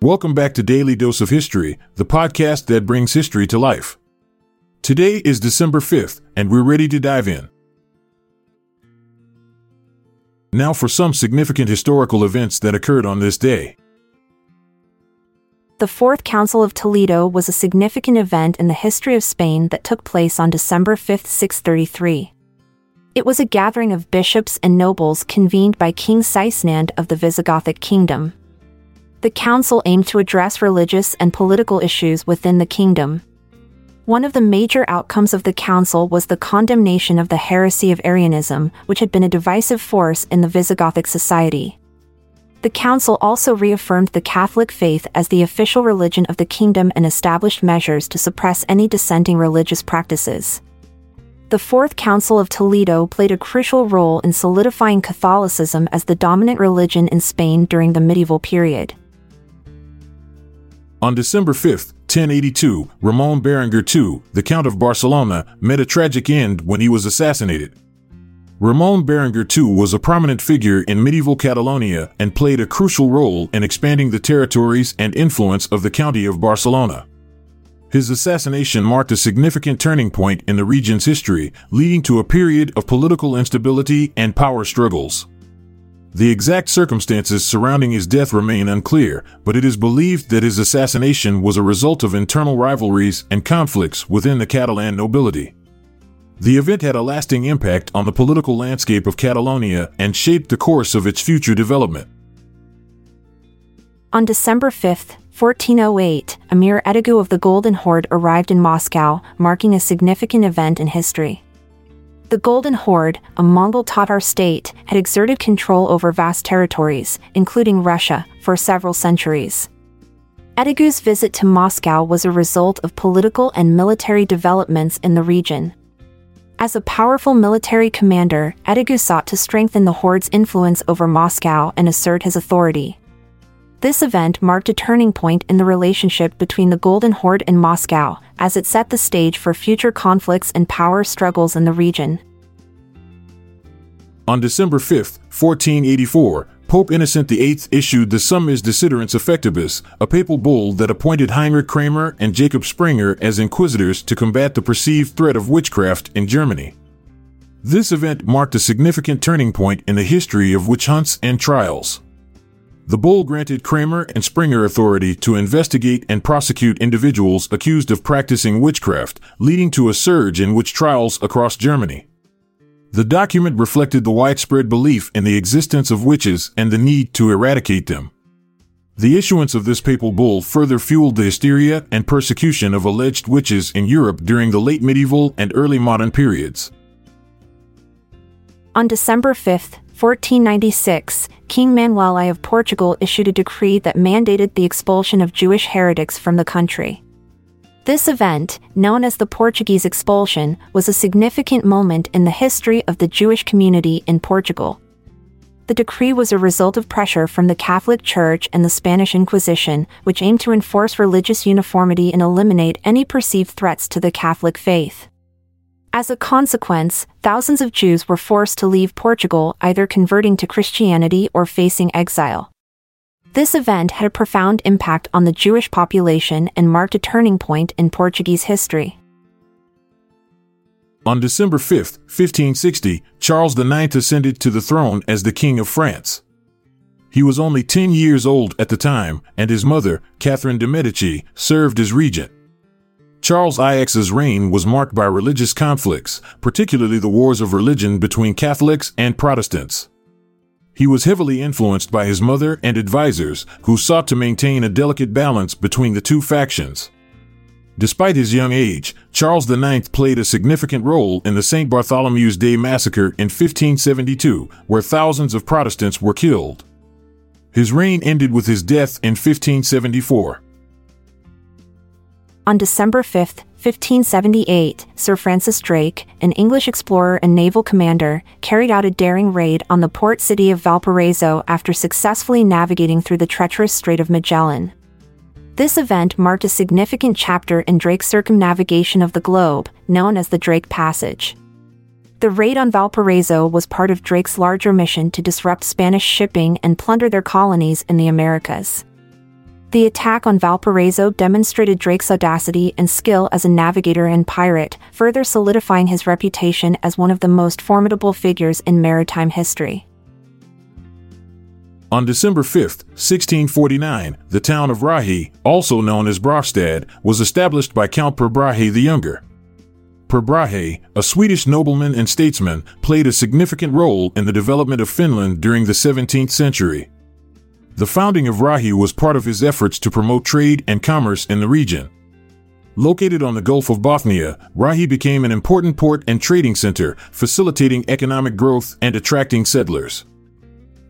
Welcome back to Daily Dose of History, the podcast that brings history to life. Today is December 5th, and we're ready to dive in. Now for some significant historical events that occurred on this day. The Fourth Council of Toledo was a significant event in the history of Spain that took place on December 5, 633. It was a gathering of bishops and nobles convened by King Sigismund of the Visigothic kingdom. The council aimed to address religious and political issues within the kingdom. One of the major outcomes of the council was the condemnation of the heresy of Arianism, which had been a divisive force in the Visigothic society. The council also reaffirmed the Catholic faith as the official religion of the kingdom and established measures to suppress any dissenting religious practices. The Fourth Council of Toledo played a crucial role in solidifying Catholicism as the dominant religion in Spain during the medieval period. On December 5, 1082, Ramon Berenguer II, the Count of Barcelona, met a tragic end when he was assassinated. Ramon Berenguer II was a prominent figure in medieval Catalonia and played a crucial role in expanding the territories and influence of the County of Barcelona. His assassination marked a significant turning point in the region's history, leading to a period of political instability and power struggles. The exact circumstances surrounding his death remain unclear, but it is believed that his assassination was a result of internal rivalries and conflicts within the Catalan nobility. The event had a lasting impact on the political landscape of Catalonia and shaped the course of its future development. On December 5, 1408, Emir Edigu of the Golden Horde arrived in Moscow, marking a significant event in history. The Golden Horde, a Mongol Tatar state, had exerted control over vast territories, including Russia, for several centuries. Edigu's visit to Moscow was a result of political and military developments in the region. As a powerful military commander, Edigu sought to strengthen the Horde's influence over Moscow and assert his authority. This event marked a turning point in the relationship between the Golden Horde and Moscow, as it set the stage for future conflicts and power struggles in the region. On December 5, 1484, Pope Innocent VIII issued the Summis desiderantes affectibus, a papal bull that appointed Heinrich Kramer and Jacob Sprenger as inquisitors to combat the perceived threat of witchcraft in Germany. This event marked a significant turning point in the history of witch hunts and trials. The bull granted Kramer and Sprenger authority to investigate and prosecute individuals accused of practicing witchcraft, leading to a surge in witch trials across Germany. The document reflected the widespread belief in the existence of witches and the need to eradicate them. The issuance of this papal bull further fueled the hysteria and persecution of alleged witches in Europe during the late medieval and early modern periods. On December 5, 1496, King Manuel I of Portugal issued a decree that mandated the expulsion of Jewish heretics from the country. This event, known as the Portuguese expulsion, was a significant moment in the history of the Jewish community in Portugal. The decree was a result of pressure from the Catholic Church and the Spanish Inquisition, which aimed to enforce religious uniformity and eliminate any perceived threats to the Catholic faith. As a consequence, thousands of Jews were forced to leave Portugal either converting to Christianity or facing exile. This event had a profound impact on the Jewish population and marked a turning point in Portuguese history. On December 5, 1560, Charles IX ascended to the throne as the King of France. He was only 10 years old at the time, and his mother, Catherine de' Medici, served as regent. Charles IX's reign was marked by religious conflicts, particularly the wars of religion between Catholics and Protestants. He was heavily influenced by his mother and advisors, who sought to maintain a delicate balance between the two factions. Despite his young age, Charles IX played a significant role in the St. Bartholomew's Day massacre in 1572, where thousands of Protestants were killed. His reign ended with his death in 1574. On December 5, 1578, Sir Francis Drake, an English explorer and naval commander, carried out a daring raid on the port city of Valparaiso after successfully navigating through the treacherous Strait of Magellan. This event marked a significant chapter in Drake's circumnavigation of the globe, known as the Drake Passage. The raid on Valparaiso was part of Drake's larger mission to disrupt Spanish shipping and plunder their colonies in the Americas. The attack on Valparaiso demonstrated Drake's audacity and skill as a navigator and pirate, further solidifying his reputation as one of the most formidable figures in maritime history. On December 5, 1649, the town of Raahe, also known as Brahestad, was established by Count Per Brahe the Younger. Per Brahe, a Swedish nobleman and statesman, played a significant role in the development of Finland during the 17th century. The founding of Raahe was part of his efforts to promote trade and commerce in the region. Located on the Gulf of Bothnia, Raahe became an important port and trading center, facilitating economic growth and attracting settlers.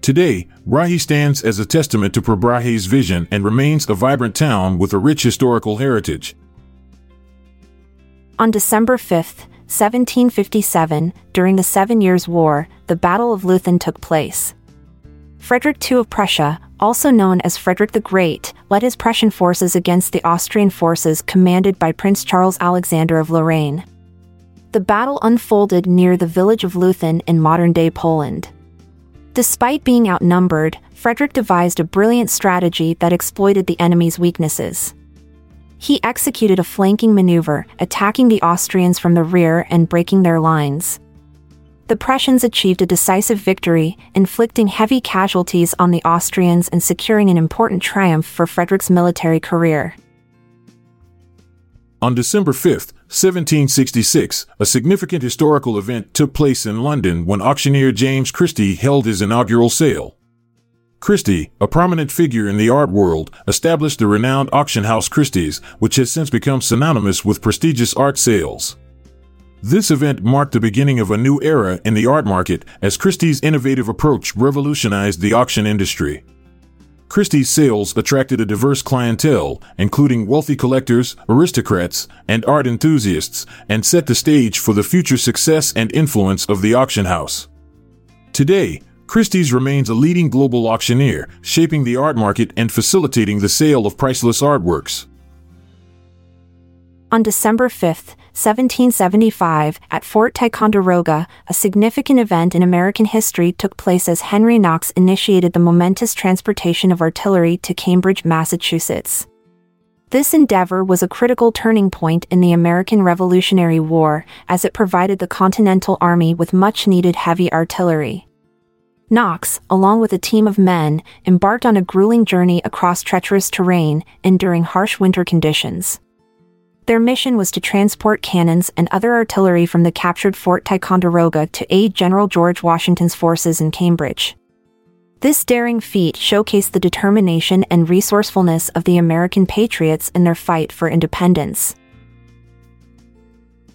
Today, Raahe stands as a testament to Per Brahe's vision and remains a vibrant town with a rich historical heritage. On December 5, 1757, during the Seven Years' War, the Battle of Leuthen took place. Frederick II of Prussia, also known as Frederick the Great, led his Prussian forces against the Austrian forces commanded by Prince Charles Alexander of Lorraine. The battle unfolded near the village of Leuthen in modern day Poland. Despite being outnumbered, Frederick devised a brilliant strategy that exploited the enemy's weaknesses. He executed a flanking maneuver, attacking the Austrians from the rear and breaking their lines the Prussians achieved a decisive victory, inflicting heavy casualties on the Austrians and securing an important triumph for Frederick's military career. On December 5, 1766, a significant historical event took place in London when auctioneer James Christie held his inaugural sale. Christie, a prominent figure in the art world, established the renowned auction house Christie's, which has since become synonymous with prestigious art sales. This event marked the beginning of a new era in the art market as Christie's innovative approach revolutionized the auction industry. Christie's sales attracted a diverse clientele, including wealthy collectors, aristocrats, and art enthusiasts, and set the stage for the future success and influence of the auction house. Today, Christie's remains a leading global auctioneer, shaping the art market and facilitating the sale of priceless artworks. On December 5th, 1775, at Fort Ticonderoga, a significant event in American history took place as Henry Knox initiated the momentous transportation of artillery to Cambridge, Massachusetts. This endeavor was a critical turning point in the American Revolutionary War, as it provided the Continental Army with much needed heavy artillery. Knox, along with a team of men, embarked on a grueling journey across treacherous terrain, enduring harsh winter conditions. Their mission was to transport cannons and other artillery from the captured Fort Ticonderoga to aid General George Washington's forces in Cambridge. This daring feat showcased the determination and resourcefulness of the American patriots in their fight for independence.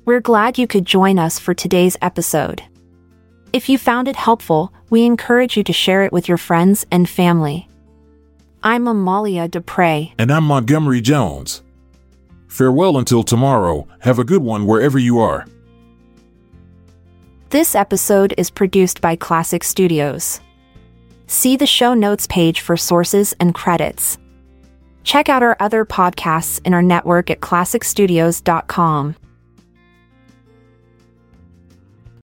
We're glad you could join us for today's episode. If you found it helpful, we encourage you to share it with your friends and family. I'm Amalia Dupre. And I'm Montgomery Jones. Farewell until tomorrow. Have a good one wherever you are. This episode is produced by Klassic Studios. See the show notes page for sources and credits. Check out our other podcasts in our network at klassicstudios.com.